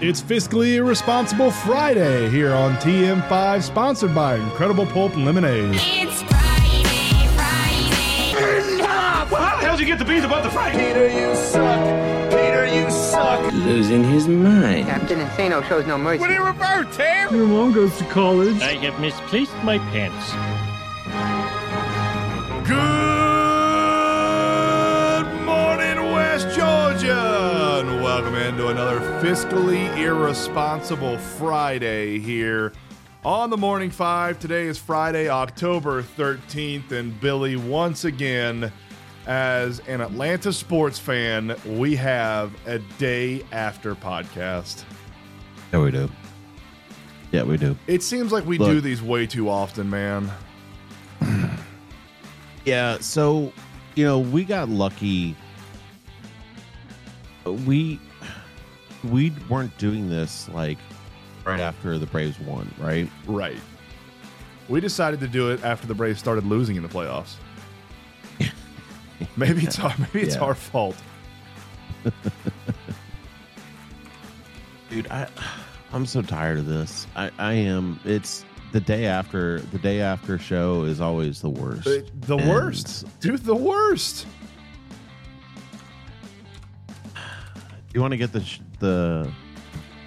It's Fiscally Irresponsible Friday here on TM5, sponsored by Incredible Pulp Lemonade. It's Friday, Friday. Well, how the hell did you get the beans about the Frank? Peter, you suck. Peter, you suck. losing his mind. Captain Insano shows no mercy. What do you refer, Tim? Your mom goes to college. I have misplaced my pants. Fiscally irresponsible Friday here on the Morning Five. Today is Friday, October 13th, and Billy, once again, as an Atlanta sports fan, we have a day after podcast. Yeah, we do. Yeah, we do. It seems like we Look. do these way too often, man. Yeah, so you know, we got lucky. We we weren't doing this like right after the Braves won, right? Right. We decided to do it after the Braves started losing in the playoffs. Maybe it's our maybe it's Yeah. our fault. Dude, I I'm so tired of this. I I am. It's the day after the day after show is always the worst. It- the And- worst, dude. The worst. You want to get the sh- the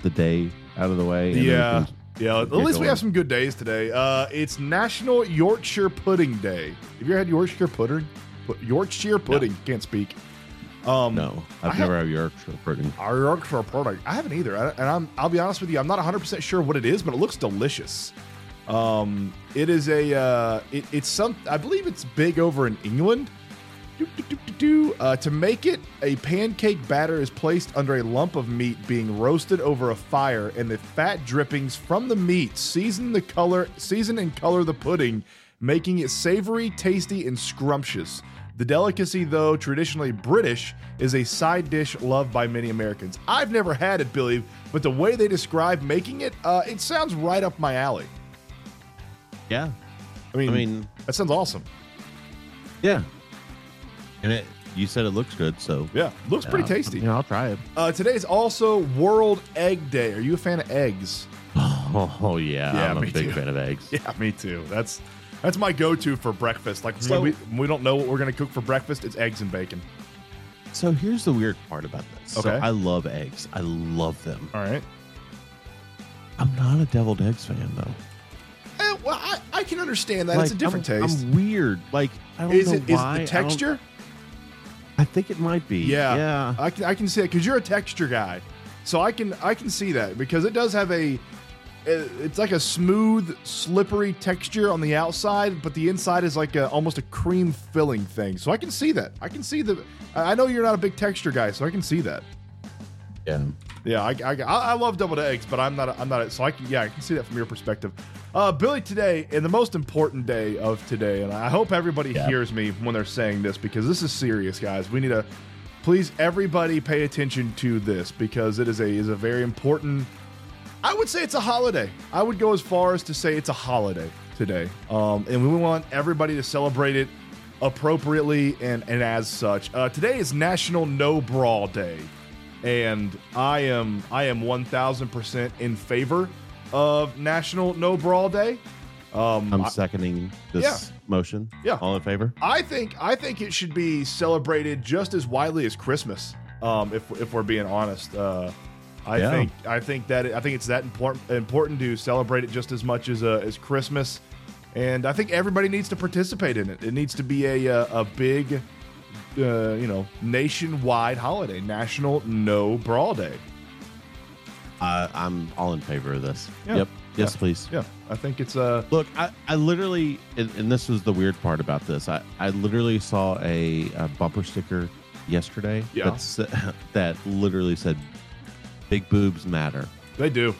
the day out of the way? and Yeah, yeah. At least we going. have some good days today. Uh, it's National Yorkshire Pudding Day. Have you ever had Yorkshire pudding? Pu- Yorkshire pudding. Can't speak. Um, No, I've I never had Yorkshire pudding. Our Yorkshire pudding. I haven't either, I- and I'm. I'll be honest with you. I'm not 100 percent sure what it is, but it looks delicious. Um, it is a. Uh, it, it's some. I believe it's big over in England. Do. Uh, to make it, a pancake batter is placed under a lump of meat being roasted over a fire, and the fat drippings from the meat season the color, season and color the pudding, making it savory, tasty, and scrumptious. The delicacy, though traditionally British, is a side dish loved by many Americans. I've never had it, Billy, but the way they describe making it, uh, it sounds right up my alley. Yeah, I mean, I mean, that sounds awesome. yeah. And it, you said it looks good, so Yeah, looks pretty yeah, tasty. You know, I'll try it. Uh, today is also World Egg Day. Are you a fan of eggs? Oh, yeah, Yeah, I'm a me big too. fan of eggs. Yeah, me too. That's that's my go-to for breakfast. Like So- when, we, when we don't know what we're gonna cook for breakfast, it's eggs and bacon. So here's the weird part about this. So Okay. I love eggs. I love them. All right. I'm not a deviled eggs fan though. Eh, well, I, I can understand that. it's a Like, different I'm, taste. I'm weird. Like I don't is know it is why. I the don't- texture? I, think it might be. Yeah, Yeah. I can I can see it because you're a texture guy, so I can I can see that because it does have a. It's like a smooth, slippery texture on the outside, but the inside is like a, almost a cream filling thing. So I can see that. I can see the. I I know you're not a big texture guy, so I can see that. yeah. Yeah, I, I, I love deviled eggs, but I'm not. A, I'm not. A, so I can. Yeah, I can see that from your perspective. Uh, Billy, today and the most important day of today, and I hope everybody Yeah. hears me when they're saying this because this is serious, guys. We need to please everybody pay attention to this because it is a is a very important. I would say it's a holiday. I would go as far as to say it's a holiday today, um, and we want everybody to celebrate it appropriately and and as such. Uh, today is National No Brawl Day and I am I am one thousand percent in favor of National No Brawl Day. Um, I'm I, seconding this Yeah. motion. Yeah. All in favor? I think I think it should be celebrated just as widely as Christmas. Um, if if we're being honest, uh, I Yeah. think I think that I think it's that important important to celebrate it just as much as uh, as Christmas, and I think everybody needs to participate in it. It needs to be a uh, a big. Uh, you know, nationwide holiday, National No Brawl Day. Uh, I'm all in favor of this. Yeah. Yep. Yes, Yeah. please. Yeah, I think it's uh Look, I, I literally, and, and this was the weird part about this. I, I literally saw a, a bumper sticker yesterday Yeah. that's, that literally said, "Big boobs matter." They do.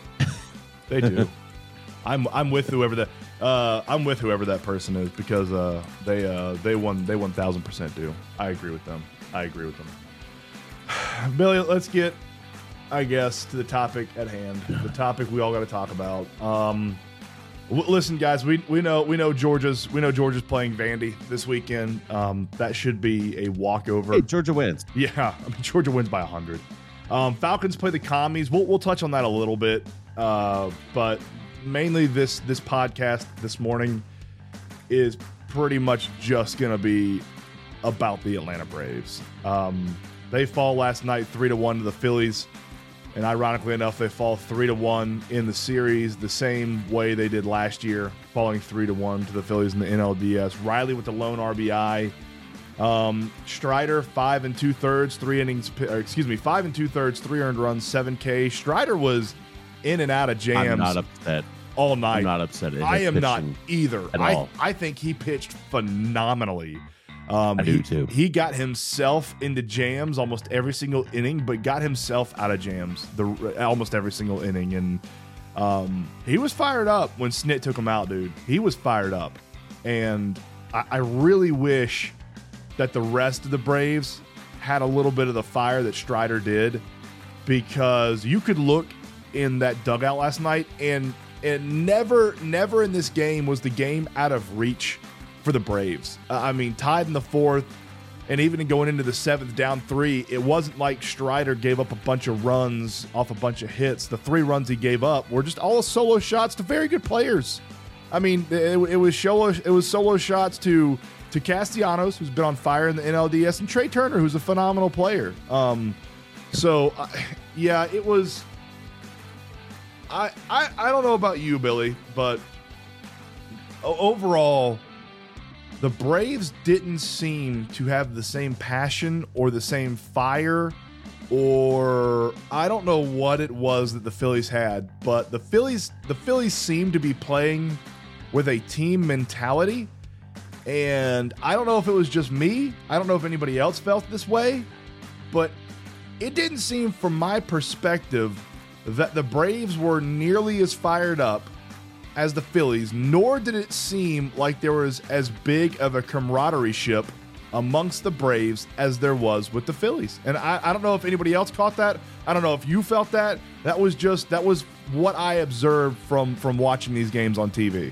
They do. I'm I'm with whoever that uh, I'm with whoever that person is because uh, they uh, they won they one thousand percent do. I agree with them. I agree with them. Billy, let's get I guess to the topic at hand. The topic we all got to talk about. Um, w- listen, guys, we we know we know Georgia's we know Georgia's playing Vandy this weekend. Um, that should be a walkover. Hey, Georgia wins. Yeah, I mean Georgia wins by hundred. Um, Falcons play the commies. We'll, we'll touch on that a little bit, uh, but mainly this this podcast this morning is pretty much just gonna be about the Atlanta Braves. Um, they fall last night three to one to the Phillies, and ironically enough, they fall three to one in the series the same way they did last year, falling three to one to the Phillies in the NLDS. Riley with the lone RBI. Um, Strider five and two thirds, three innings. Excuse me, five and two thirds, three earned runs, seven K. Strider was in and out of I'm jams not upset. all night. I'm not upset. at I am not either. at I. I think he pitched phenomenally. Um, I do he, too. He got himself into jams almost every single inning, but got himself out of jams the almost every single inning, and um, he was fired up when Snit took him out, dude. He was fired up, and I, I really wish that the rest of the Braves had a little bit of the fire that Strider did because you could look in that dugout last night and and never never in this game was the game out of reach for the Braves. I mean, tied in the fourth and even going into the seventh down three, it wasn't like Strider gave up a bunch of runs off a bunch of hits. The three runs he gave up were just all solo shots to very good players. I mean, it, it was solo it was solo shots to to Castellanos, who's been on fire in the NLDS, and Trea Turner, who's a phenomenal player. Um, so yeah, it was. I, I I don't know about you, Billy, but overall, the Braves didn't seem to have the same passion or the same fire, or I don't know what it was that the Phillies had, but the Phillies the Phillies seemed to be playing with a team mentality. And I don't know if it was just me. I don't know if anybody else felt this way, but it didn't seem, from my perspective, that the Braves were nearly as fired up as the Phillies, nor did it seem like there was as big of a camaraderie ship amongst the Braves as there was with the Phillies. And I, I don't know if anybody else caught that. I don't know if you felt that. That was just that was what I observed from from watching these games on TV.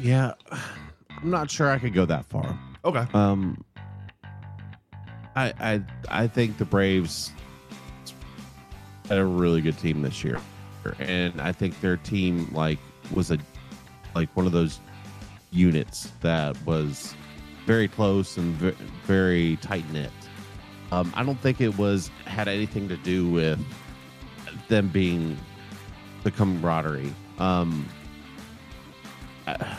Yeah, I'm not sure I could go that far. Okay. Um, I I I think the Braves had a really good team this year, and I think their team like was a like one of those units that was very close and ve- very tight knit. Um, I don't think it was had anything to do with them being the camaraderie. Um, I,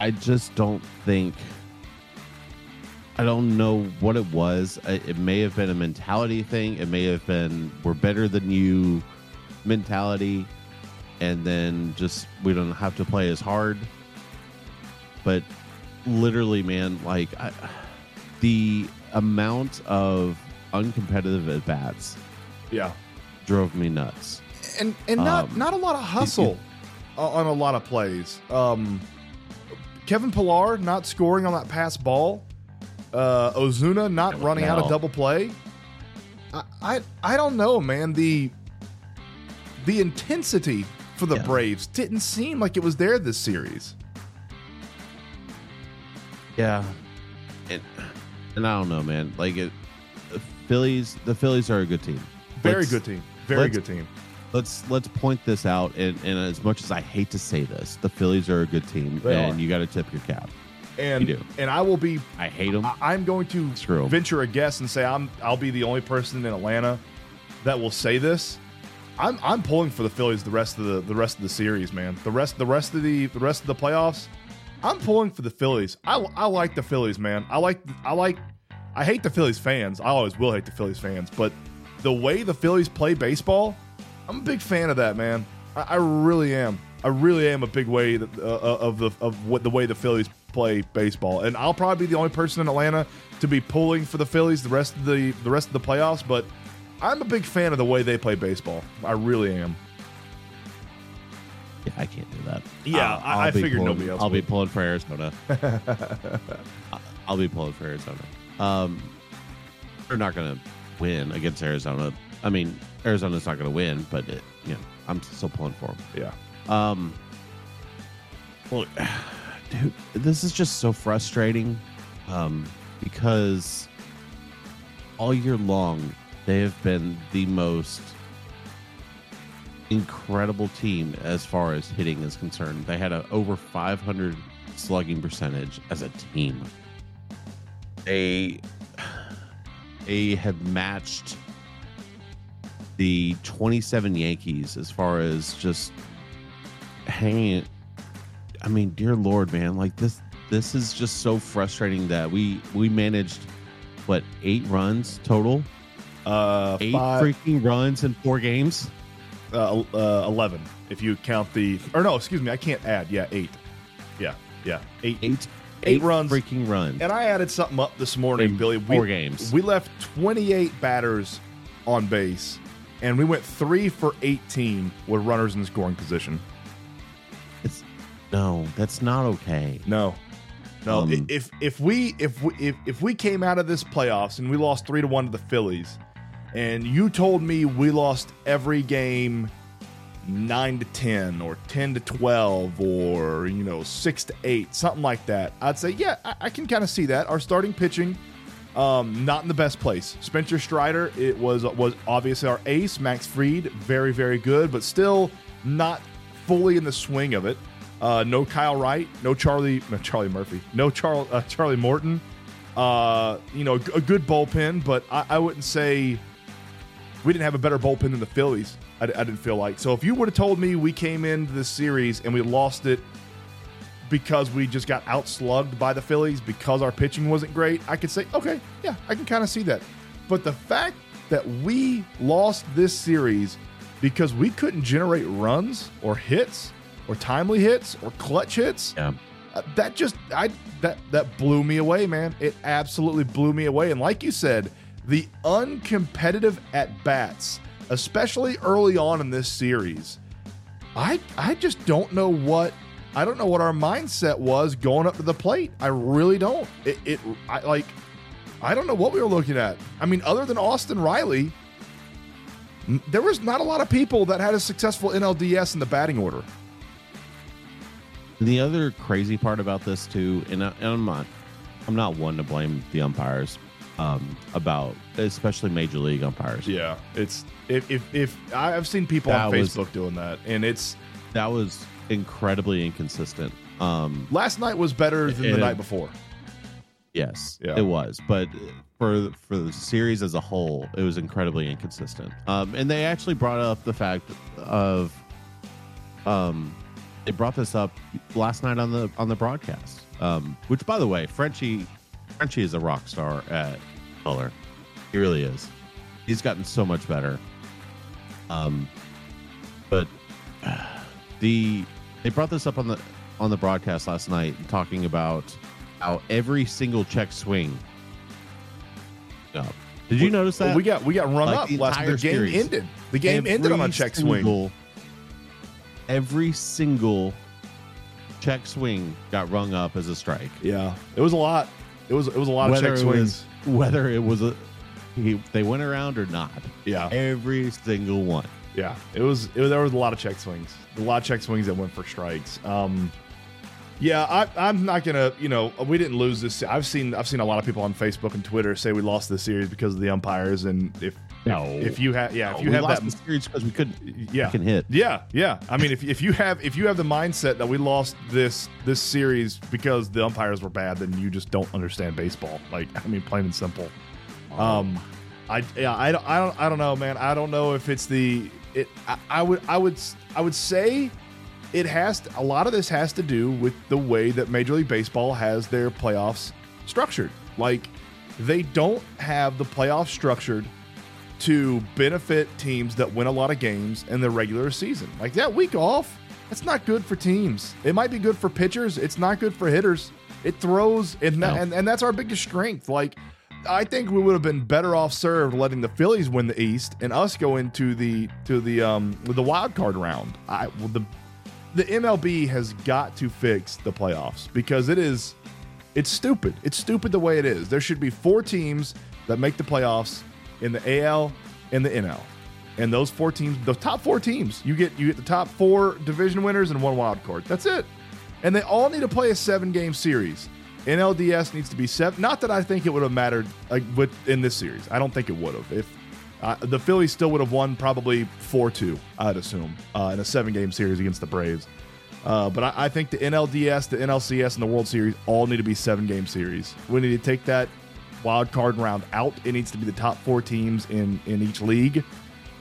I just don't think. I don't know what it was. It may have been a mentality thing. It may have been we're better than you mentality, and then just we don't have to play as hard. But literally, man, like I, the amount of uncompetitive at bats Yeah. drove me nuts. and and not Um, not a lot of hustle o- on a lot of plays. Um, Kevin Pillar not scoring on that pass ball. Uh, Ozuna not running out of double play. I, I I don't know, man. The the intensity for the Yeah. Braves didn't seem like it was there this series. Yeah, and and I don't know, man. Like it, the Phillies, the Phillies are a good team. Very Let's- good team. Very good team. Let's let's point this out, and, and as much as I hate to say this, the Phillies are a good team, They and are. you got to tip your cap. And You do. and I will be I hate them. I- I'm going to Screw 'em. venture a guess and say I'm I'll be the only person in Atlanta that will say this. I'm I'm pulling for the Phillies the rest of the the rest of the series, man. The rest the rest of the the rest of the playoffs. I'm pulling for the Phillies. I, I like the Phillies, man. I like I like I hate the Phillies fans. I always will hate the Phillies fans, but the way the Phillies play baseball, I'm a big fan of that, man. I, I really am. I really am a big way that, uh, of the of what the way the Phillies play baseball, and I'll probably be the only person in Atlanta to be pulling for the Phillies the rest of the the rest of the playoffs. But I'm a big fan of the way they play baseball. I really am. Yeah, I can't do that. Yeah, I'll- I- I'll I figured pulling- nobody else I'll be pulling for Arizona. I'll be pulling for Arizona. Um, they're not going to win against Arizona. I mean, Arizona's not going to win, but it, you know, I'm still pulling for them. Yeah. Um, well, this is just so frustrating. Um, because all year long, they have been the most incredible team as far as hitting is concerned. They had a over 500 slugging percentage as a team. They they have matched the 27 Yankees as far as just hanging I mean, dear lord, man, like this this is just so frustrating that we we managed what, 8 runs total? Uh, 8 five, freaking runs in 4 games? uh, uh, eleven if you count the. Or no, excuse me, I can't add. Yeah, eight. Yeah, yeah, eight. Eight, Eight runs. freaking runs. And I added something up this morning, In Billy. four games. We left 28 batters on base, and we went three for 18 with runners in scoring position. No, that's not okay. No, no. Um, if if we if we if, if we came out of this playoffs and we lost three to one to the Phillies, and you told me we lost every game nine to ten or ten to twelve or you know six to eight, something like that, I'd say yeah, I, I can kind of see that. Our starting pitching. Um, not in the best place. Spencer Strider, it was was obviously our ace. Max Fried, very very good, but still not fully in the swing of it. Uh, no Kyle Wright, no Charlie, no Charlie Murphy, no Charlie uh, Charlie Morton. Uh, you know, a good bullpen, but I, I wouldn't say we didn't have a better bullpen than the Phillies. I, I didn't feel like. So if you would have told me we came into this series and we lost it because we just got outslugged by the Phillies because our pitching wasn't great, I could say, okay, yeah, I can kind of see that. But the fact that we lost this series because we couldn't generate runs or hits or timely hits or clutch hits, Yeah. uh, that just I that that blew me away, man. It absolutely blew me away. And like you said, the uncompetitive at bats, especially early on in this series, I I just don't know what I don't know what our mindset was going up to the plate. I really don't. It, it I like I don't know what we were looking at. I mean, other than Austin Riley, there was not a lot of people that had a successful NLDS in the batting order. The other crazy part about this too, and, I, I'm not, I'm not one to blame the umpires, um, about especially major league umpires. Yeah, it's if if, if I've seen people on That was- Facebook doing that, and it's That was incredibly inconsistent. Um, last night was better than the night before. yes, Yeah. it was, but for for the series as a whole, it was incredibly inconsistent. Um, and they actually brought up the fact of, um, they brought this up last night on the on the broadcast. Um, which, by the way, Frenchie Frenchie is a rock star at color. He really is. He's gotten so much better. Um, but the they brought this up on the on the broadcast last night, talking about how every single check swing. up. Did you notice that we got we got run Like up the last. The game series. ended. The game ended on a check swing. Every single check swing got rung up as a strike. Yeah, it was a lot. It was it was a lot whether of check swings. was whether it was a he, they went around or not. yeah, Every single one. yeah. It was, it was there was a lot of check swings. A lot of check swings that went for strikes. Um, yeah, I, I'm not gonna. You know, we didn't lose this. I've seen I've seen a lot of people on Facebook and Twitter say we lost this series because of the umpires. And if No. if you have yeah if you have lost that the series because we couldn't yeah can hit. Yeah, yeah. I mean, if, if you have if you have the mindset that we lost this this series because the umpires were bad, then you just don't understand baseball. Like, I mean, plain and simple. Um, I yeah, I don't I don't I don't know, man. I don't know if it's the it. I, I would I would I would say it has to, a lot of this has to do with the way that Major League Baseball has their playoffs structured. Like, they don't have the playoffs structured to benefit teams that win a lot of games in the regular season. Like that week off, that's not good for teams. It might be good for pitchers. It's not good for hitters. It throws, and No. and, and that's our biggest strength. Like, I think we would have been better off served letting the Phillies win the East and us go into the to the um the wild card round. I well, the the MLB has got to fix the playoffs because it is it's stupid. It's stupid the way it is. There should be four teams that make the playoffs in the AL and the NL. And those four teams, the top four teams, you get you get the top four division winners and one wild card. That's it. And they all need to play a seven game series. NLDS needs to be seven. Not that I think it would have mattered like with in this series. I don't think it would have. If uh, the Phillies still would have won probably four two, I'd assume, uh, in a seven game series against the Braves. Uh, but I, I think the NLDS, the NLCS, and the World Series all need to be seven game series. We need to take that wild card round out. It needs to be the top four teams in in each league.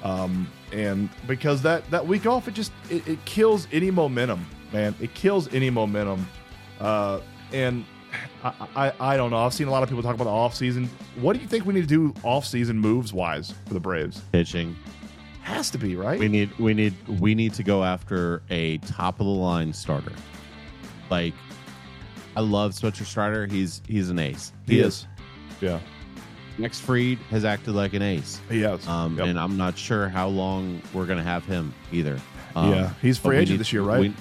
Um, and because that that week off, it just it, it kills any momentum, man. It kills any momentum. Uh, and I, I I don't know. I've seen a lot of people talk about the off season. What do you think we need to do off season moves wise for the Braves? Pitching. Has to be right. We need we need we need to go after a top of the line starter. Like I love Spencer Strider. He's he's an ace. he is. Yeah, Max Fried has acted like an ace. he has. Um, Yep. and I'm not sure how long we're gonna have him either. Um, yeah, he's free agent need- this year, right? we-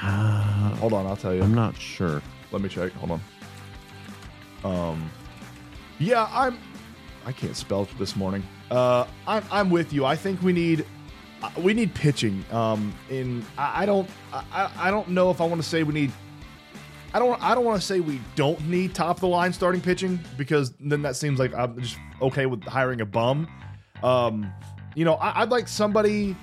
Uh, Hold on, I'll tell you. I'm not sure. Let me check. Hold on. Um, yeah, I'm. I can't spell this morning. Uh, I'm I'm with you. I think we need uh, we need pitching. Um, in I, I don't I- I don't know if I want to say we need. I don't I don't want to say we don't need top of the line starting pitching because then that seems like I'm just okay with hiring a bum. Um, you know, I, I'd like somebody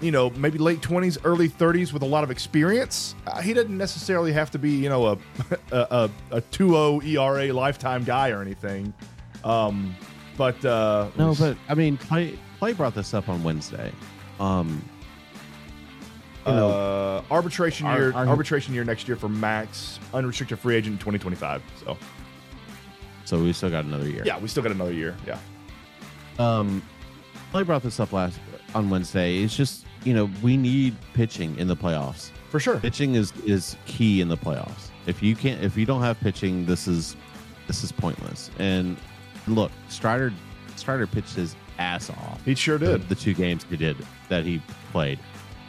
you know, maybe late 20s, early 30s with a lot of experience. Uh, he doesn't necessarily have to be, you know, a a, a, a 2-0 ERA lifetime guy or anything. Um, but uh, No, but I mean, Clay, Clay brought this up on Wednesday. Um, you know, uh, arbitration Our- year, our- arbitration year next year for Max, unrestricted free agent in 2025. So so we still got another year. yeah, we still got another year. Yeah, Um, I brought this up last on Wednesday. It's just you know we need pitching in the playoffs. for sure. Pitching is is key in the playoffs. If you can't, if you don't have pitching, this is this is pointless. And look, Strider Strider pitched his ass off. He sure the, did. the two games he did that he played.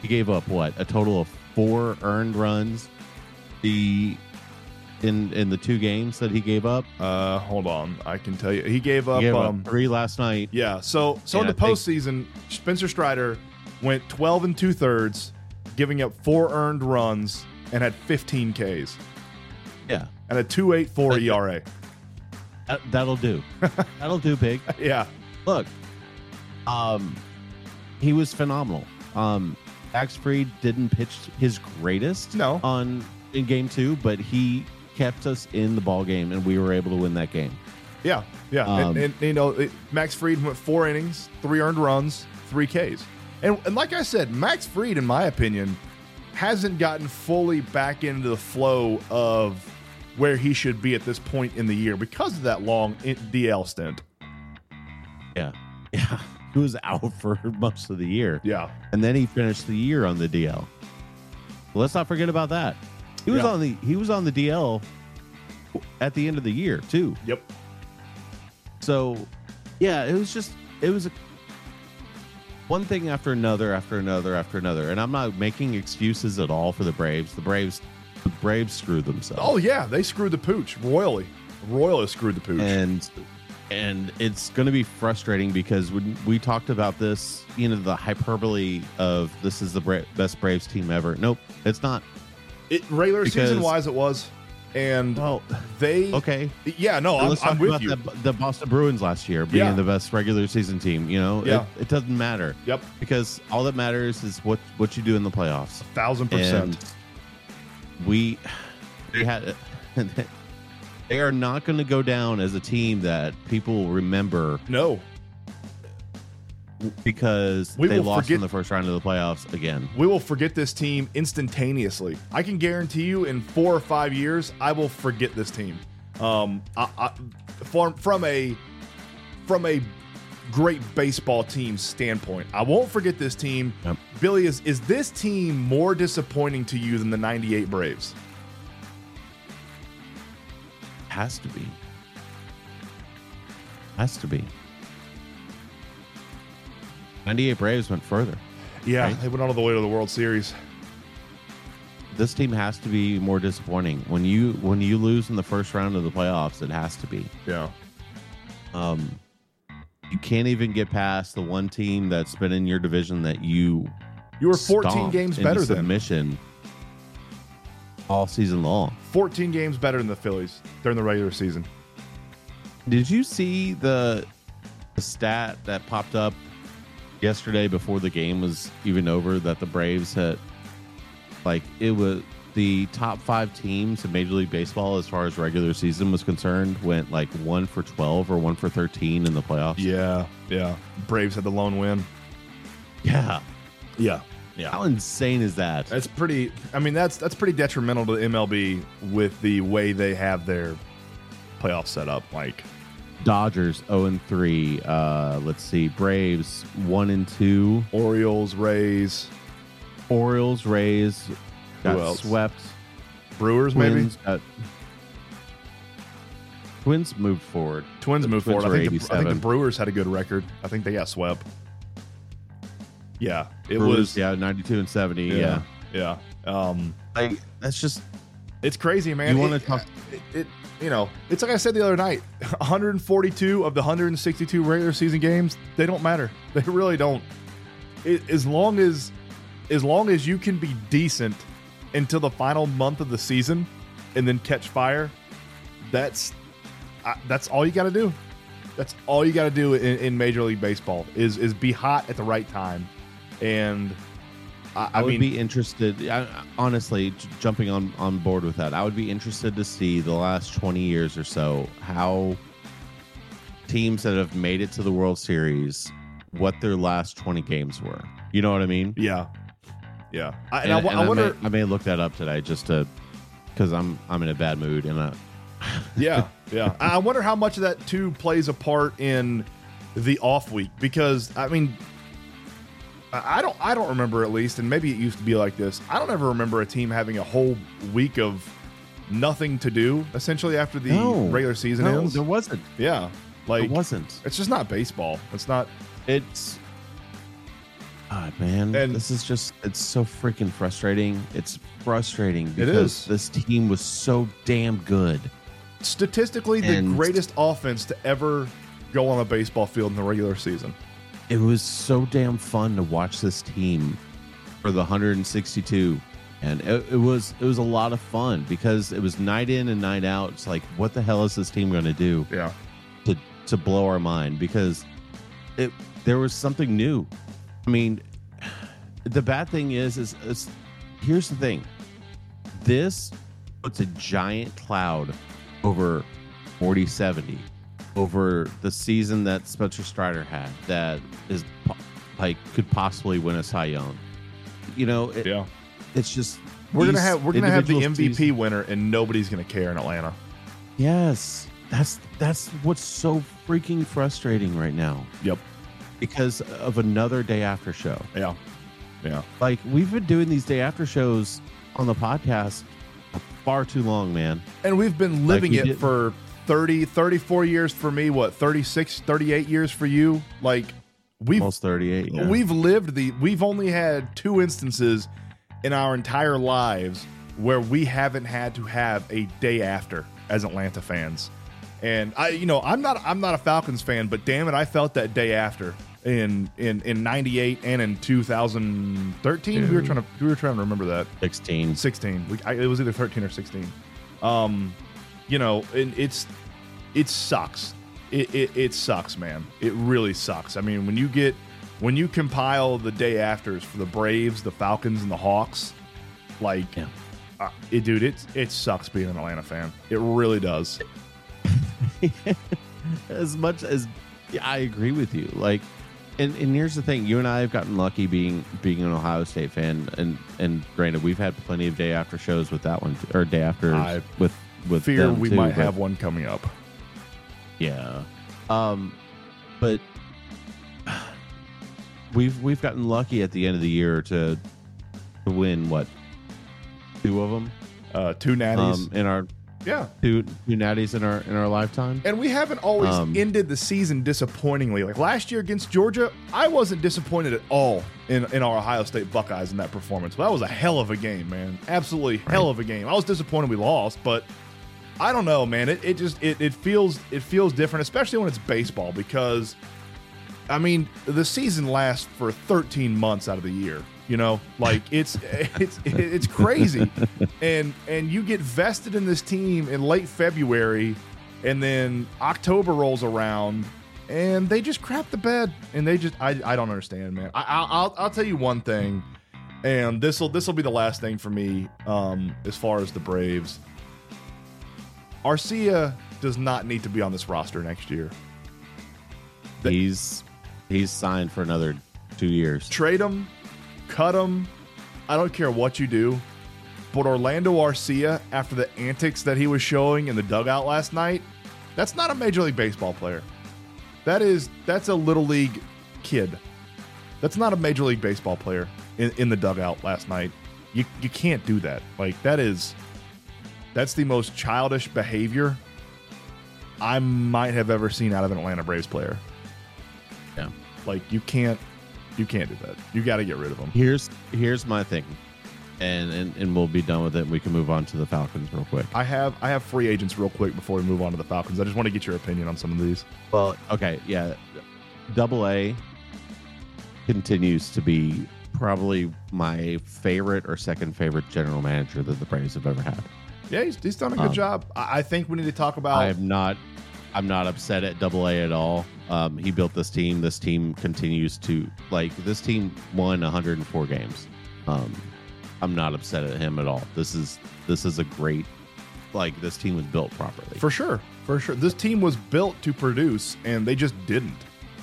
He gave up what a total of four earned runs. The in in the two games that he gave up, Uh, hold on, I can tell you, he gave he up. gave um, up three last night. Yeah. So so in the I think- postseason, Spencer Strider went 12 and two thirds, giving up four earned runs and had 15 Ks Yeah, and a 2.84 ERA. that, that'll do. that'll do, big. Yeah. Look, um, he was phenomenal. Um, Max Fried didn't pitch his greatest No. on in game two, but he kept us in the ball game, and we were able to win that game. Yeah. Yeah. Um, and, and, you know, it, Max Fried went four innings, three earned runs, three Ks. And, and like I said, Max Fried, in my opinion, hasn't gotten fully back into the flow of where he should be at this point in the year because of that long DL stint. Yeah, yeah, he was out for most of the year. Yeah. and then he finished the year on the DL. Let's not forget about that. He was Yeah. on the he was on the DL at the end of the year too. Yep. So, yeah, it was just it was a, one thing after another after another after another. And I'm not making excuses at all for the Braves. The Braves the Braves screwed themselves. Oh, yeah. They screwed the pooch royally. Royally screwed the pooch. and and it's going to be frustrating because when we talked about this, you know, the hyperbole of this is the Bra- best Braves team ever. Nope, it's not. it, regular because- season wise, it was. And Well, they. okay. Yeah, no, I'm, I'm with about you. The, the Boston Bruins last year being Yeah. the best regular season team. You know, Yeah. it, it doesn't matter Yep. because all that matters is what what you do in the playoffs. A Thousand percent. And we we had they are not going to go down as a team that people remember No. because We they lost forget- in the first round of the playoffs again. We will forget this team instantaneously. I can guarantee you, in four or five years, I will forget this team. Um, I, I, from from a from a great baseball team standpoint, I won't forget this team. Yep. Billy, is is this team more disappointing to you than the '98 Braves? Has to be. Has to be. 98 Braves went further. Yeah, Right. they went all the way to the World Series. This team has to be more disappointing. When you when you lose in the first round of the playoffs, it has to be. Yeah, Um you can't even get past the one team that's been in your division that you you were 14 games better than. submission. All season long. 14 games better than the Phillies during the regular season. Did you see the, the stat that popped up yesterday before the game was even over that the Braves had like it was the top five teams in Major League Baseball as far as regular season was concerned went like one for 12 or one for 13 in the playoffs. Yeah, yeah. Braves had the lone win. Yeah. Yeah, How insane is that? That's pretty. I mean, that's that's pretty detrimental to MLB with the way they have their playoff set up. Like, Dodgers 0 and 3. Uh, let's see. Braves 1 and 2. Orioles, Rays, Orioles, Rays got else? swept. Brewers, maybe Twins got Twins moved forward. Twins The moved Twins forward. I think, the, I think the Brewers had a good record. I think they got swept. Yeah, it Brewers, was. yeah, 92 and 70. Yeah. yeah. Um, Like that's just it's crazy, man. You wanna talk- It, it, you know, it's like I said the other night. 142 of the 162 regular season games, they don't matter. They really don't. It, as long as, as long as you can be decent until the final month of the season, and then catch fire, that's, I, that's all you got to do. That's all you got to do in, in Major League Baseball is is be hot at the right time, and I, I, I would mean, be interested. I, honestly, j- jumping on on board with that, I would be interested to see the last twenty years or so how teams that have made it to the World Series, what their last twenty games were. You know what I mean? yeah, yeah. I, and, And, I, and I wonder. may, I may look that up today just to because I'm I'm in a bad mood and I, Yeah, yeah. I wonder how much of that too plays a part in the off week because I mean, I don't, I don't remember at least, and maybe it used to be like this. I don't ever remember a team having a whole week of nothing to do essentially after the No. regular season no, ends. there wasn't. Yeah, like There wasn't. it's just not baseball. It's not. It's God, man. And- this is just it's so freaking frustrating. It's frustrating It because is. this team was so damn good. Statistically, the greatest offense to ever go on a baseball field in the regular season. It was so damn fun to watch this team for the 162. And it, it was it was a lot of fun because it was night in and night out. It's like, what the hell is this team going to do Yeah, to to blow our mind? Because it there was something new. I mean, the bad thing is, is, is here's the thing. This puts a giant cloud over 4070 over the season that Spencer Strider had that is like could possibly win a Cy Young. You know, it, yeah. it's just We're gonna have we're gonna have the MVP seasons- winner, and nobody's gonna care in Atlanta. Yes, that's that's what's so freaking frustrating right now Yep. because of another day after show. Yeah. Yeah. Like we've been doing these day after shows on the podcast far too long, man. And we've been living we it did- for 30, 34 years for me. What, 36, 38 years for you? Like, we've Almost 38. Yeah. we've lived the. We've only had two instances in our entire lives where we haven't had to have a day after as Atlanta fans. And I, you know, I'm not I'm not a Falcons fan, but damn it, I felt that day after in in in '98 and in 2013. We were trying to we were trying to remember that. 16. 16. We, I, it was either 13 or 16. Um, you know, and it's it sucks. It, it it sucks, man. It really sucks. I mean, when you get when you compile the day afters for the Braves, the Falcons, and the Hawks, like, Yeah. uh, it, dude, it it sucks being an Atlanta fan. It really does. as much as yeah, I agree with you. Like, and, and here's the thing: you and I have gotten lucky being being an Ohio State fan, and and granted, we've had plenty of day after shows with that one or day after with with Fear we too, might but- have one coming up. Yeah. Um, but we've we've gotten lucky at the end of the year to to win what two of them Uh, two natties. um, in our yeah. two two natties in our in our lifetime. And we haven't always Um, ended the season disappointingly. Like last year against Georgia, I wasn't disappointed at all in, in our Ohio State Buckeyes in that performance. That was a hell of a game, man. Absolutely hell of a game. I was disappointed we lost, but I don't know, man. It, it just it, it feels it feels different, especially when it's baseball, because I mean the season lasts for 13 months out of the year. You know, like it's it's it's crazy, and and you get vested in this team in late February, and then October rolls around, and they just crap the bed, and they just I, I don't understand, man. I, I'll I'll- I'll tell you one thing, and this will this will be the last thing for me, um, as far as the Braves. Arcia does not need to be on this roster next year. The- he's he's signed for another two years. trade him, cut him. I don't care what you do. But Orlando Arcia, after the antics that he was showing in the dugout last night, that's not a Major League Baseball player. That is that's a little league kid. That's not a Major League Baseball player in, in the dugout last night. You you can't do that. Like that is that's the most childish behavior I might have ever seen out of an Atlanta Braves player. Yeah. Like you can't you can't do that. You got to get rid of him. Here's here's my thing, and, and and we'll be done with it. and We can move on to the Falcons real quick. I have I have free agents real quick before we move on to the Falcons. I just want to get your opinion on some of these. Well, okay, yeah. Double A continues to be probably my favorite or second favorite general manager that the Braves have ever had. Yeah, he's, he's done a good Um, job. I, I think we need to talk about. I am not I'm not upset at Double A at all. Um, he built this team. This team continues to like this team won 104 games. Um, I'm not upset at him at all. This is this is a great like this team was built properly. for sure, for sure. This team was built to produce, and they just didn't.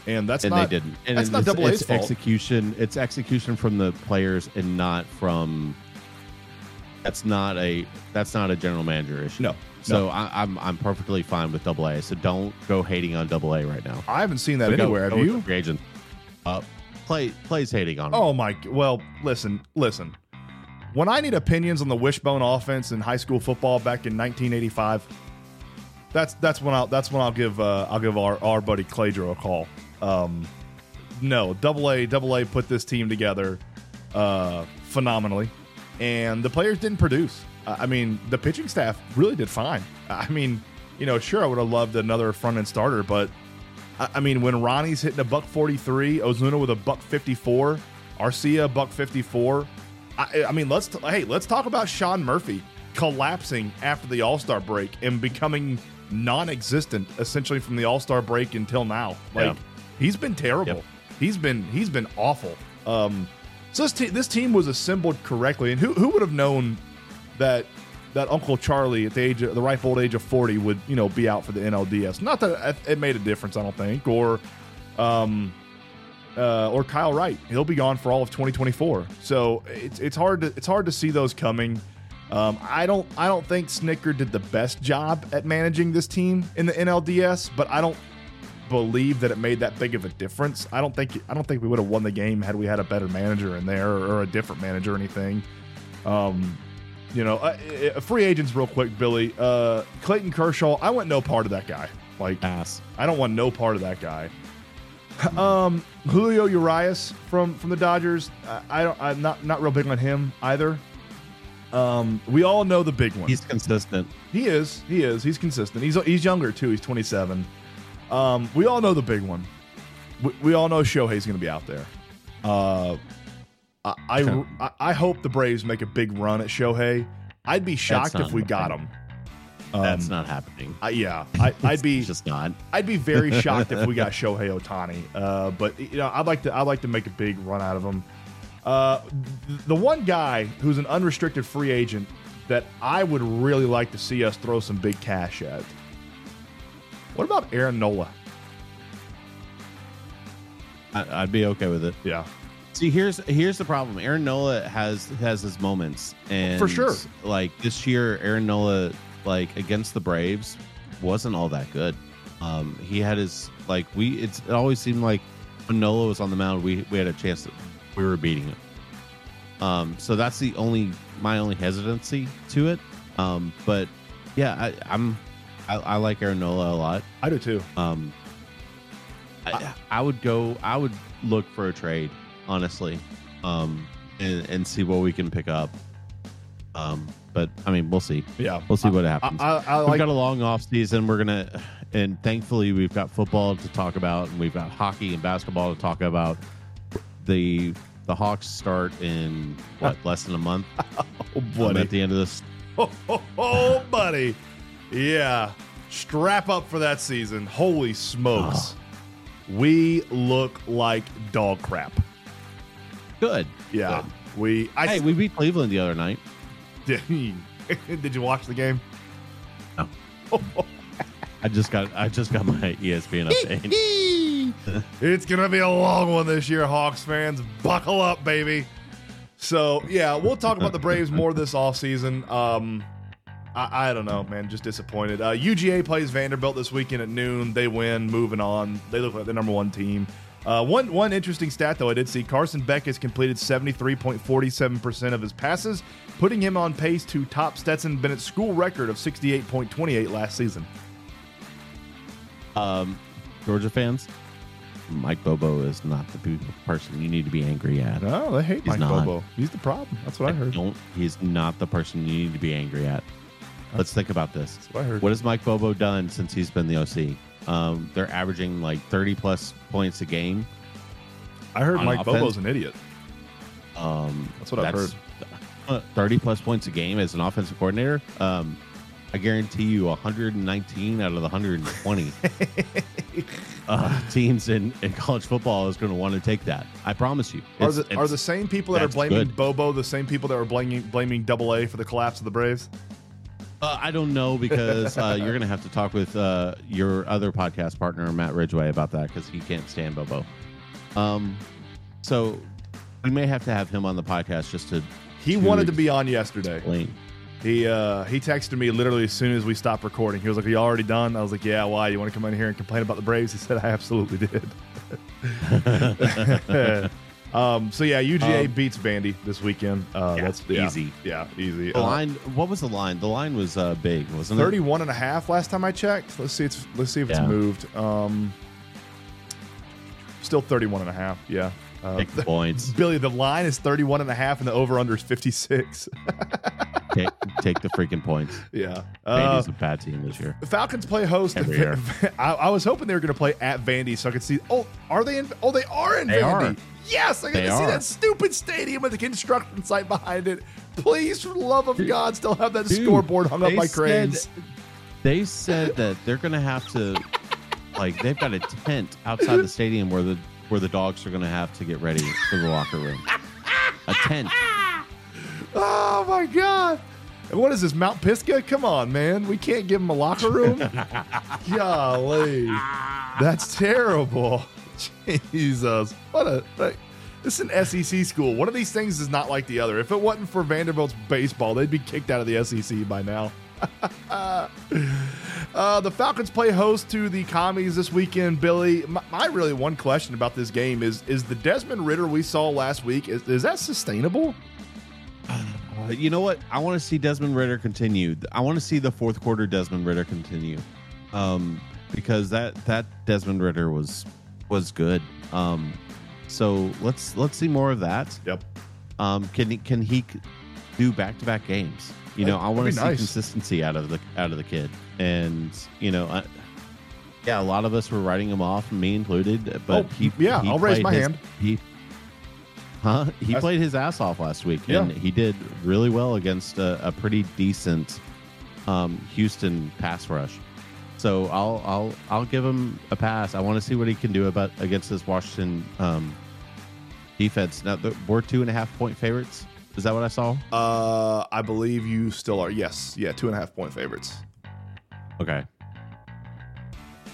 And that's and not they didn't. And that's not it's, Double A's it's fault. execution. It's execution from the players and not from. That's not a that's not a general manager issue. No, So I, I'm I'm perfectly fine with Double A. So don't go hating on Double A right now. I haven't seen that anywhere. go Have with you? free agent. Uh, play plays hating on. him. Oh my! Well, listen, listen. When I need opinions on the wishbone offense in high school football back in 1985, that's that's when I'll that's when I'll give uh, I'll give our, our buddy Cladro a call. Um, no, Double A Double A put this team together uh, phenomenally, and the players didn't produce. I I mean, the pitching staff really did fine. I mean, you know, sure, I would have loved another front end starter, but I I mean, when Ronnie's hitting a buck 43, Ozuna with a buck 54, Arcia buck 54. I, I mean, let's t- hey, let's talk about Sean Murphy collapsing after the All Star break and becoming non-existent essentially from the All Star break until now. Like Yeah. he's been terrible. Yep. He's been he's been awful. Um, so this, te- this team was assembled correctly, and who who would have known that that Uncle Charlie at the age of, the ripe old age of forty would you know be out for the NLDS? Not that it- made a difference, I don't think, or um, uh, or Kyle Wright. He'll be gone for all of 2024. So it's it's hard to it's hard to see those coming. Um, I don't I don't think Snitker did the best job at managing this team in the NLDS, but I don't believe that it made that big of a difference. I don't think I don't think we would have won the game had we had a better manager in there or, or a different manager or anything. Um, you know, uh, free agents real quick, Billy. Uh, Clayton Kershaw. I want no part of that guy. Like ass. I don't want no part of that guy. Um, Julio Urias from from the Dodgers. I, I don't. I'm not not real big on him either. Um, we all know the big one. He's consistent. he is. He is. He's consistent. He's he's younger too. He's 27. Um, we all know the big one. We, we all know Shohei's going to be out there. Uh, I, I I I hope the Braves make a big run at Shohei. I'd be shocked if we got him. Um, That's not happening. I, yeah, I, I'd be just not. I'd be very shocked if we got Shohei Ohtani. Uh, but you know, I'd like to I'd like to make a big run out of him. Uh, the one guy who's an unrestricted free agent that I would really like to see us throw some big cash at. What about Aaron Nola? I, I'd be okay with it. Yeah, See, here's here's the problem. Aaron Nola has has his moments, and For sure. Like this year, Aaron Nola, like against the Braves, wasn't all that good. Um, he had his like we. It's it always seemed like when Nola was on the mound, we we had a chance that we were beating him. Um, so that's the only my only hesitancy to it. Um, but yeah, I, I'm I, I like Aaron Nola a lot. I do too. Um, I, I would go. I would look for a trade, honestly, um, and and see what we can pick up. Um, but I mean, we'll see. Yeah, We'll see what I, happens. I, I we've like. got a long off season. We're gonna, and thankfully, we've got football to talk about, and we've got hockey and basketball to talk about. The the Hawks start in what less than a month. Oh, I'm buddy. at the end of this. Oh, oh, oh, buddy. Yeah. Strap up for that season. Holy smokes. We look like dog crap. Good. Yeah. Good. We I Hey, we beat Cleveland the other night. did, you watch the game? No. I just got I just got my ESPN update. it's gonna be a long one this year, Hawks fans. Buckle up, baby. So yeah, we'll talk about the Braves more this offseason. Um I, I don't know, man. Just disappointed. Uh, UGA plays Vanderbilt this weekend at noon. They win. Moving on. They look like the number one team. Uh, one one interesting stat though I did see Carson Beck has completed 73.47% of his passes, putting him on pace to top Stetson Bennett's school record of 68.28 last season. Um, Georgia fans, Mike Bobo is not the person you need to be angry at. No, they hate He's Mike not. Bobo. He's the problem. That's what I heard. Don't. He's not the person you need to be angry at. Let's think about this. what I heard. What has Mike Bobo done since he's been the OC? Um, they're averaging like 30 plus points a game. I heard on Mike offense? Bobo's an idiot. Um, That's what I've heard. uh, 30 plus points a game as an offensive coordinator. Um, I guarantee you 119 out of the 120 uh, teams in, in college football is going to want to take that. I promise you. Are the, are the same people that are blaming good. Bobo the same people that are blaming blaming Double A for the collapse of the Braves? Uh, I don't know because uh, you're going to have to talk with uh, your other podcast partner, Matt Ridgway, about that because he can't stand Bobo. Um, so we may have to have him on the podcast just to He wanted to be on yesterday. explain. He uh, he texted me literally as soon as we stopped recording. He was like, "Are you already done?" I was like, "Yeah." Why? You want to come in here and complain about the Braves? He said, "I absolutely did." um, so yeah, UGA Um, beats Vandy this weekend. Uh, yeah, that's yeah, easy. Yeah, easy. The Uh, line, what was the line? The line was uh, big, wasn't it? 31 and a half last time I checked. Let's see it's let's see if it's moved. Um still 31 and a half. Yeah. Uh, Take the points. Billy, the line is 31 and a half and the over under is 56. take, take the freaking points. yeah. Uh, Vandy's a bad team this year. the Falcons play host. Every year. I, I was hoping they were going to play at Vandy so I could see. Oh, are they in? Oh, they are in They Vandy. are. Yes, I get They to see are. that stupid stadium with the construction site behind it. Please, for the love of God, still have that Dude, scoreboard hung up they by said- cranes. They said that they're going to have to, like, they've got a tent outside the stadium where the where the dogs are going to have to get ready for the locker room. A tent. Oh my god! What is this, Mount Pisgah? Come on, man. We can't give him a locker room. Golly, that's terrible. Jesus, what a like, this is an SEC school. One of these things is not like the other. If it wasn't for Vanderbilt's baseball, they'd be kicked out of the SEC by now. Uh, the Falcons play host to the Commies this weekend. Billy, my, my really one question about this game is: is the Desmond Ridder we saw last week is, is that sustainable? Uh, you know what? I want to see Desmond Ridder continue. I want to see the fourth quarter Desmond Ridder continue, um, because that that Desmond Ridder was was good. Um, so let's let's see more of that. Yep. Um, can he can he do back to back games? You know, I want to see nice. consistency out of the out of the kid, and you know, I, yeah, a lot of us were writing him off, me included. But Oh, he, yeah, he I'll raise played my his- hand. He, huh? He That's- played his ass off last week, Yeah. and he did really well against a, a pretty decent um, Houston pass rush. So I'll I'll I'll give him a pass. I want to see what he can do about against this Washington um, defense. Now the, we're two and a half point favorites. Is that what I saw? Uh, I believe you still are. Yes, yeah, two and a half point favorites. Okay.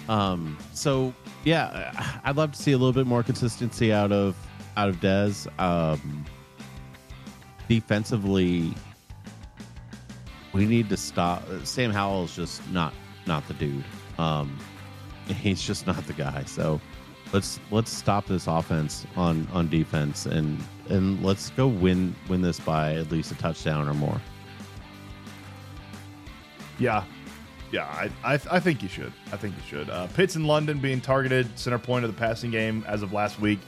Um. So yeah, I'd love to see a little bit more consistency out of out of Dez. Um. Defensively, we need to stop. Sam Howell is just not not the dude. Um, he's just not the guy. So let's let's stop this offense on on defense and and let's go win win this by at least a touchdown or more. Yeah, yeah, I, I, I think you should. I think you should. Uh, Pitts in London being targeted center point of the passing game as of last week.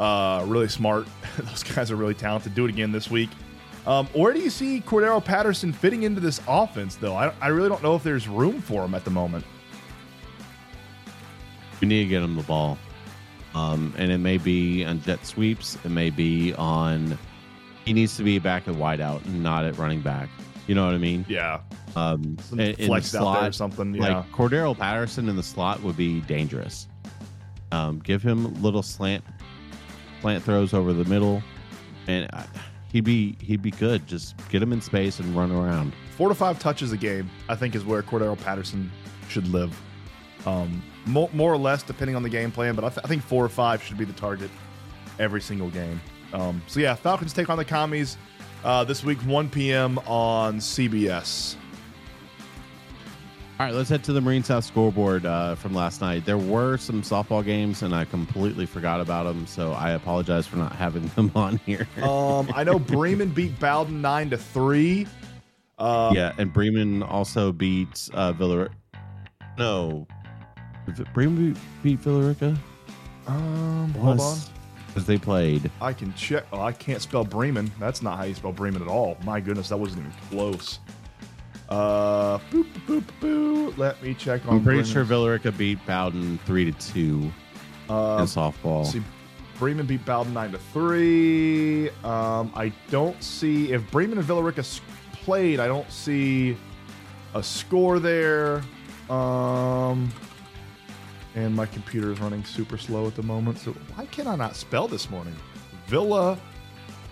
Uh, really smart. Those guys are really talented. Do it again this week. Um, where do you see Cordarrelle Patterson fitting into this offense, though? I, I really don't know if there's room for him at the moment. We need to get him the ball. Um, and it may be on jet sweeps. It may be on. He needs to be back at wideout, not at running back. You know what I mean? Yeah, Um, in, in the flexed out there or something. Yeah, like Cordarrelle Patterson in the slot would be dangerous. Um, give him little slant, slant throws over the middle, and uh, he'd be he'd be good. Just get him in space and run around. four to five touches a game, I think, is where Cordarrelle Patterson should live. Um, more, more or less, depending on the game plan, but I, th- I think four or five should be the target every single game. Um, so yeah, Falcons take on the Commies uh, this week, 1 p.m. on CBS. All right, let's head to the Marine South scoreboard uh, from last night. There were some softball games, and I completely forgot about them, so I apologize for not having them on here. Um, I know Bremen beat Bowdon nine to three. Uh, yeah, and Bremen also beat uh, Villar. No, Bremen beat, beat Villa Rica. Um, hold on, because they played. I can check. Oh, I can't spell Bremen. That's not how you spell Bremen at all. My goodness, that wasn't even close. Uh, boop, boop, boop. Let me check on. I'm pretty Bremen's- sure Villa Rica beat Bowdon three to two Uh, in softball. see, Bremen beat Bowdon nine to three. Um, I don't see if Bremen and Villa Rica played. I don't see a score there. Um, and my computer is running super slow at the moment. So why can I not spell this morning? Villa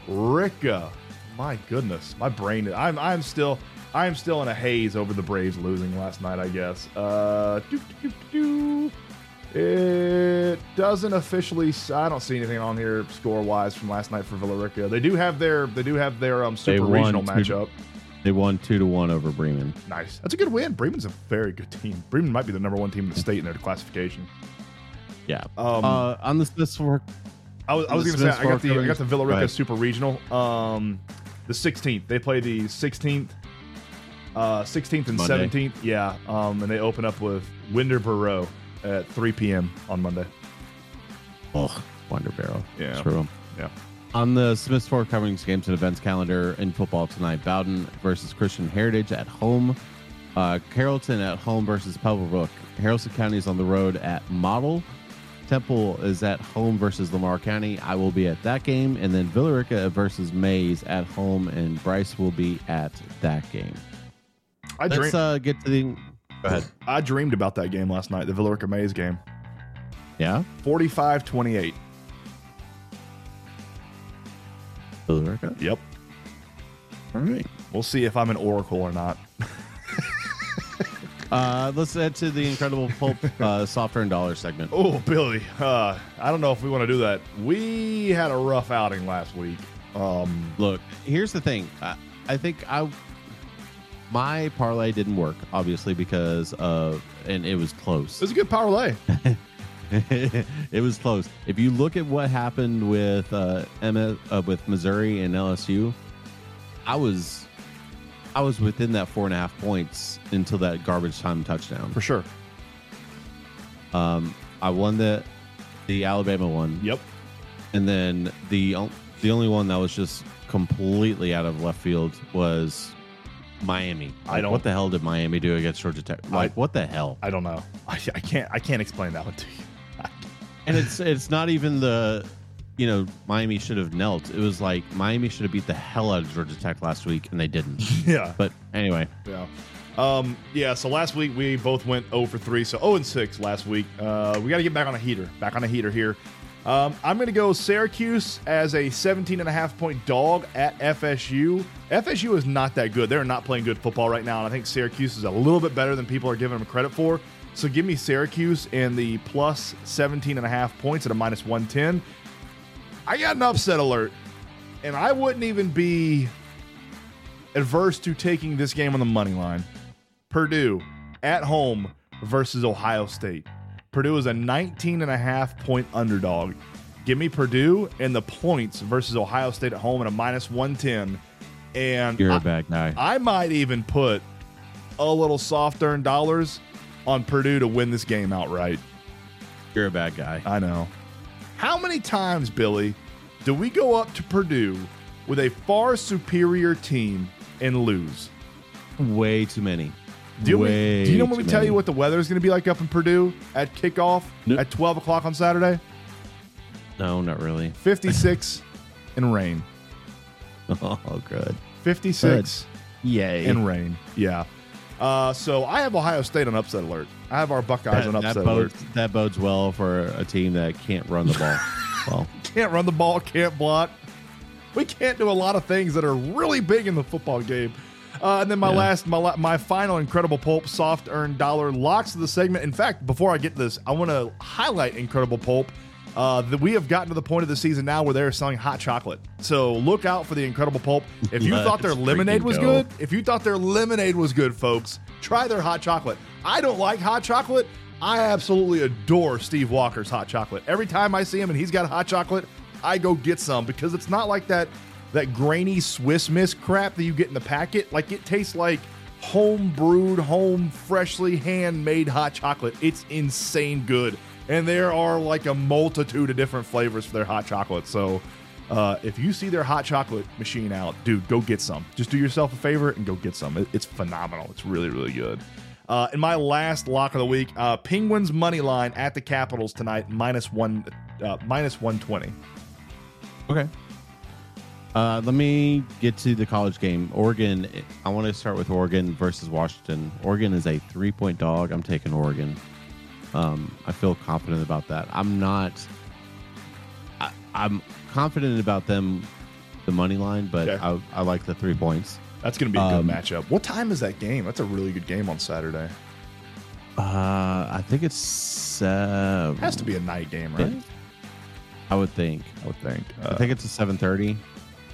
Rica. My goodness, my brain. I'm I'm still I'm still in a haze over the Braves losing last night. I guess. Uh, doo, doo, doo, doo. It doesn't officially. I don't see anything on here score wise from last night for Villa Rica. They do have their they do have their um super regional two- matchup. They won two to one over Bremen. Nice. That's a good win. Bremen's a very good team. Bremen might be the number one team in the state in their classification. Yeah. Um, uh, on this this Fork, I was, I was the going to say I got Smiths the I got the Go Villa Rica ahead. Super Regional. Um, the 16th. They play the 16th, uh, 16th and Monday. 17th. Yeah. Um, and they open up with Winterboro at 3 p.m. on Monday. oh, Wonder Barrel. Yeah. Screw 'em. Yeah. On the Smiths Floor Coverings games and events calendar in football tonight, Bowdon versus Christian Heritage at home. Uh, Carrollton at home versus Pebblebrook. Haralson County is on the road at Model. Temple is at home versus Lamar County. I will be at that game. And then Villa Rica versus Mays at home, and Bryce will be at that game. I Let's dreamed, uh, get to the. Go ahead. I dreamed about that game last night, the Villa Rica Mays game. Yeah? 45 28. Villa Rica? Yep. All right. We'll see if I'm an Oracle or not. Uh, let's head to the Incredible Pulp uh, Soft Earned Dollar segment. Oh, Billy. Uh, I don't know if we want to do that. We had a rough outing last week. Um, Look, here's the thing. I, I think I my parlay didn't work, obviously because of and it was close. it was a good parlay. it was close. If you look at what happened with uh, M- uh with Missouri and LSU, I was I was within that four and a half points until that garbage time touchdown. For sure. Um, I won the the Alabama one. Yep. And then the the only one that was just completely out of left field was Miami. I don't- What the hell did Miami do against Georgia Tech? Like, what the hell? I don't know. I, I can't. I can't explain that one to you. And it's it's not even the, you know, Miami should have knelt. It was like Miami should have beat the hell out of Georgia Tech last week, and they didn't. Yeah. But anyway, Yeah. Um, yeah, so last week we both went 0 for 3, so 0 and 6 last week. Uh, we got to get back on a heater. Back on a heater here. Um, I'm going to go Syracuse as a 17 and a half point dog at FSU. FSU is not that good. They're not playing good football right now, and I think Syracuse is a little bit better than people are giving them credit for. So give me Syracuse and the plus 17 and a half points at a minus 110. I got an upset alert, and I wouldn't even be adverse to taking this game on the money line. Purdue at home versus Ohio State. Purdue is a 19 and a half point underdog. Give me Purdue and the points versus Ohio State at home at a minus 110. And you're I, a bad guy. I might even put a little soft earned dollars on Purdue to win this game outright. You're a bad guy. I know. How many times, Billy, do we go up to Purdue with a far superior team and lose? Way too many. Do you, Way do you know when we tell many. you what the weather is going to be like up in Purdue at kickoff No. at 12 o'clock on Saturday? No, not really. 56 and rain. Oh, good. 56 Yay. and rain. Yeah. Uh, so I have Ohio State on upset alert. I have our Buckeyes on that, that upset alert. that bodes well for a team that can't run the ball. well, Can't run the ball, can't block. We can't do a lot of things that are really big in the football game. Uh, and then my Yeah. last, my my final incredible pulp soft earned dollar locks of the segment. In fact, before I get to this, I want to highlight incredible pulp. Uh, that we have gotten to the point of the season now where they're selling hot chocolate. So look out for the incredible pulp. If you thought their lemonade was go. good, if you thought their lemonade was good, folks, try their hot chocolate. I don't like hot chocolate. I absolutely adore Steve Walker's hot chocolate. Every time I see him and he's got hot chocolate, I go get some because it's not like that that grainy Swiss Miss crap that you get in the packet. Like it tastes like home brewed, home freshly handmade hot chocolate. It's insane good. And there are like a multitude of different flavors for their hot chocolate. So uh, if you see their hot chocolate machine out, dude, go get some. Just do yourself a favor and go get some. It- it's phenomenal. It's really, really good. Uh, my last lock of the week, uh, Penguins money line at the Capitals tonight, minus one, uh, minus one twenty. okay. Uh, let me get to the college game. Oregon. I want to start with Oregon versus Washington. Oregon is a three-point dog. I'm taking Oregon. Um, I feel confident about that. I'm not. I, I'm confident about them, the money line, but Okay. I, I like the three points. That's going to be a Um, good matchup. What time is that game? That's a really good game on Saturday. Uh, I think it's. Uh, It has to be a night game, right? I would think. I would think. I Uh, think it's a seven thirty.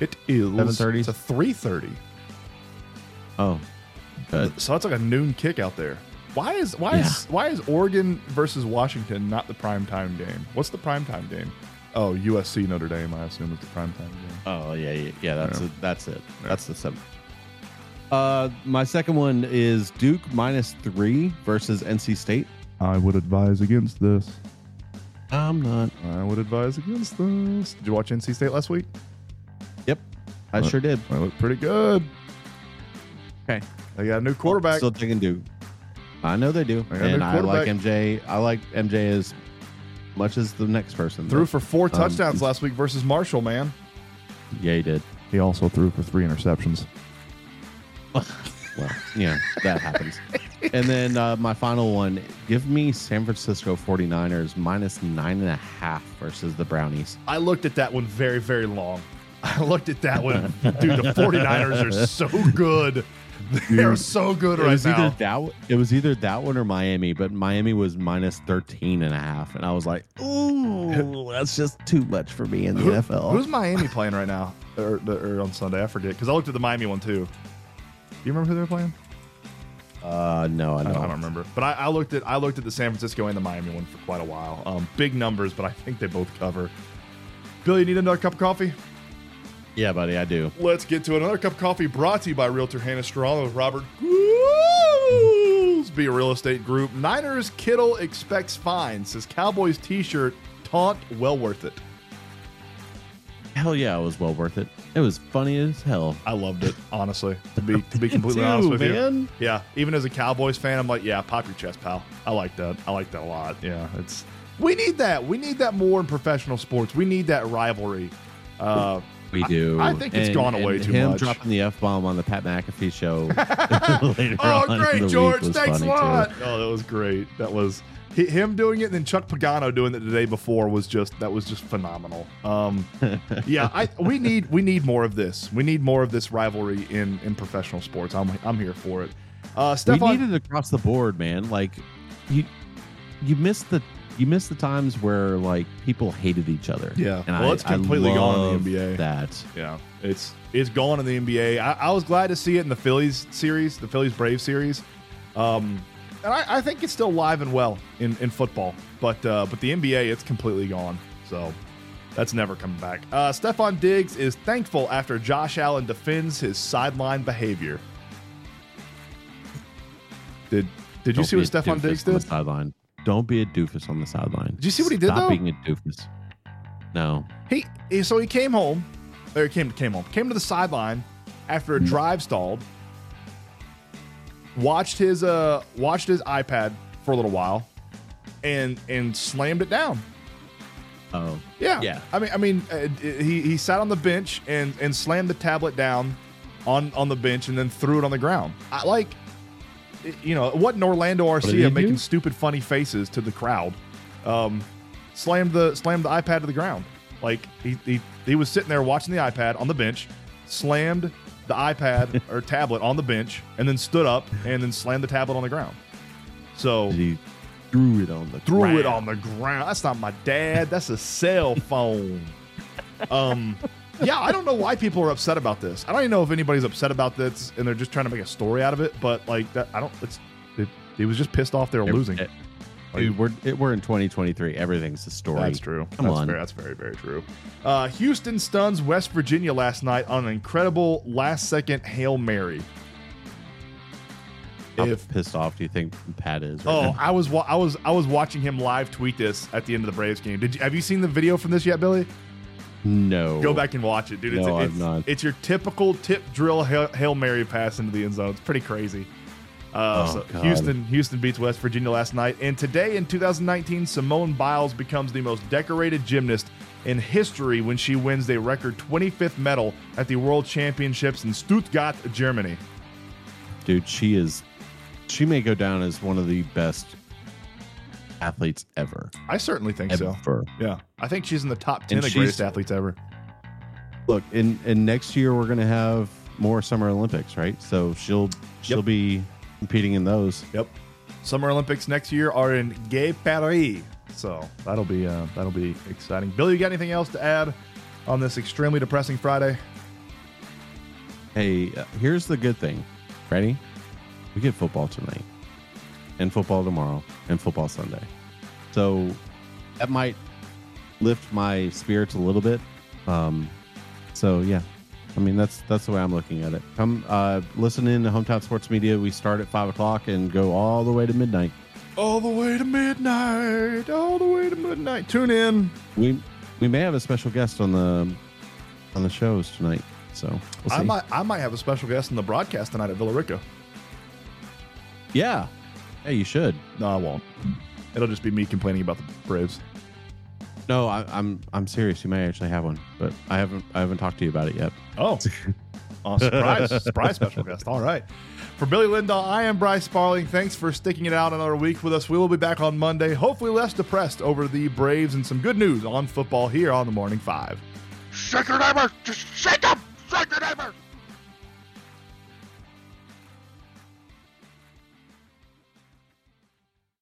it is 7:30? It's a three thirty. Oh, good. So that's like a noon kick out there. Why is why is why is Oregon versus Washington not the prime time game? What's the prime time game? Oh, USC Notre Dame. I assume is the prime time game. Oh yeah, yeah, yeah that's Yeah. it. That's it. That's the seven. Uh, my second one is Duke minus three versus NC State. I would advise against this. I'm not. I would advise against this. Did you watch NC State last week? Yep, I Uh, sure did. They look pretty good. Okay, I got a new quarterback. Still taking Duke. I know they do, They got and new I like. MJ. I like MJ as much as the next person. Threw but- for four um, touchdowns he's- last week versus Marshall, man. Yeah, he did. He also threw for three interceptions. Well, yeah, that happens. And then uh, my final one give me San Francisco 49ers minus nine and a half versus the Brownies. I looked at that one very, very long. I looked at that one. Dude, the 49ers are so good. They're so good it right was now. either that it was either that one or Miami, but Miami was minus 13 and a half. And I was like, ooh, that's just too much for me in the Who- NFL. Who's Miami playing right now? Or, or on Sunday? I forget. Because I looked at the Miami one too. Do you remember who they're playing? uh, no, I I don't. don't, I don't remember. But I, I looked at I looked at the San Francisco and the Miami one for quite a while. Um, big numbers, but I think they both cover. Billy, you need another cup of coffee? Yeah, buddy, I do. Let's get to another cup of coffee brought to you by Realtor Hannah Strawn with Robert Goolsby Real Estate Group. Niners Kittle expects fine, says Cowboys t shirt. Taunt, well worth it. Hell yeah, it was well worth it. It was funny as hell. I loved it, honestly. To be to be completely too, honest with man. you. Yeah. Even as a Cowboys fan, I'm like, yeah, pop your chest, pal. I like that. I like that a lot. Yeah. It's we need that. We need that more in professional sports. We need that rivalry. Uh We do. I think it's gone away too him much. dropping the f bomb on the Pat McAfee show. later Oh, on great, George! Thanks a lot. too. Oh, that was great. That was him doing it, and then Chuck Pagano doing it the day before was just that was just phenomenal. Um, yeah, I we need we need more of this. We need more of this rivalry in in professional sports. I'm I'm here for it. Uh, We Stefan, need it across the board, man. Like you, you missed the you missed the times where like people hated each other. Yeah. and Well, I- it's completely gone in the NBA. That yeah, it's it's gone in the NBA. I, I was glad to see it in the Phillies series, the Phillies Brave series. Um, and I, I think it's still live and well in, in football, but uh, but the NBA it's completely gone. So that's never coming back. Uh, Stefon Diggs is thankful after Josh Allen defends his sideline behavior. Did did you Don't see what Stefon Diggs did? sideline? Don't be a doofus on the sideline. Did you see what he did, Stop though? being a doofus. No. He, so he came home, or he came came home, came to the sideline after a drive stalled. Watched his uh watched his iPad for a little while, and and slammed it down. Oh, Yeah, Yeah. I mean, I mean, uh, he he sat on the bench and and slammed the tablet down on on the bench and then threw it on the ground. I like, you know, it wasn't Orlando Arcia do? making stupid, funny faces to the crowd. Um, slammed the slammed the iPad to the ground. Like he he he was sitting there watching the iPad on the bench, slammed the iPad or tablet on the bench, and then stood up and then slammed the tablet on the ground. So he threw it on the threw ground. it on the ground. That's not my dad. That's a cell phone. um, yeah, I don't know why people are upset about this. I don't even know if anybody's upset about this and they're just trying to make a story out of it. But like that, I don't. It's it, he was just pissed off they were losing. It- Dude, we're it, we're in 2023. Everything's a story. That's true. Come that's on. very, that's very very true. Uh, Houston stuns West Virginia last night on an incredible last second hail mary. How If pissed off do you think Pat is? Right Oh, now? I was wa- I was I was watching him live tweet this at the end of the Braves game. Did you have you seen the video from this yet, Billy? No. Go back and watch it, dude. It's, No, I've not. it's your typical tip drill hail, hail mary pass into the end zone. It's pretty crazy. Uh, Oh, so God. Houston Houston beats West Virginia last night, and today in 2019, Simone Biles becomes the most decorated gymnast in history when she wins a record 25th medal at the World Championships in Stuttgart, Germany. dude, she is. She may go down as one of the best athletes ever. I certainly think so. Ever. Yeah, I think she's in the top 10 And of greatest athletes ever. Look, in in next year we're gonna have more Summer Olympics, right? So she'll she'll Yep. be competing in those. Yep. Summer Olympics next year are in Gay Paris, so that'll be uh, that'll be exciting. Billy, you got anything else to add on this extremely depressing Friday? Hey, uh, here's the good thing. Ready? We get football tonight, and football tomorrow, and football Sunday. So that might lift my spirits a little bit. Um, so yeah, I mean that's that's the way I'm looking at it. Come uh, listen in to Hometown Sports Media. We start at five o'clock and go all the way to midnight. All the way to midnight, all the way to midnight. Tune in. We we may have a special guest on the on the shows tonight. So we'll see. I might I might have a special guest in the broadcast tonight at Villa Villarica. yeah, yeah, you should. No, I won't. It'll just be me complaining about the Braves. No, I, I'm I'm serious. You may actually have one, but I haven't I haven't talked to you about it yet. Oh, oh surprise! surprise special guest. All right. For Billy Lindahl, I am Bryce Sparling. Thanks for sticking it out another week with us. We will be back on Monday, hopefully less depressed over the Braves and some good news on football here on the Morning Five. Shake your neighbor! Just shake him! Shake your neighbor!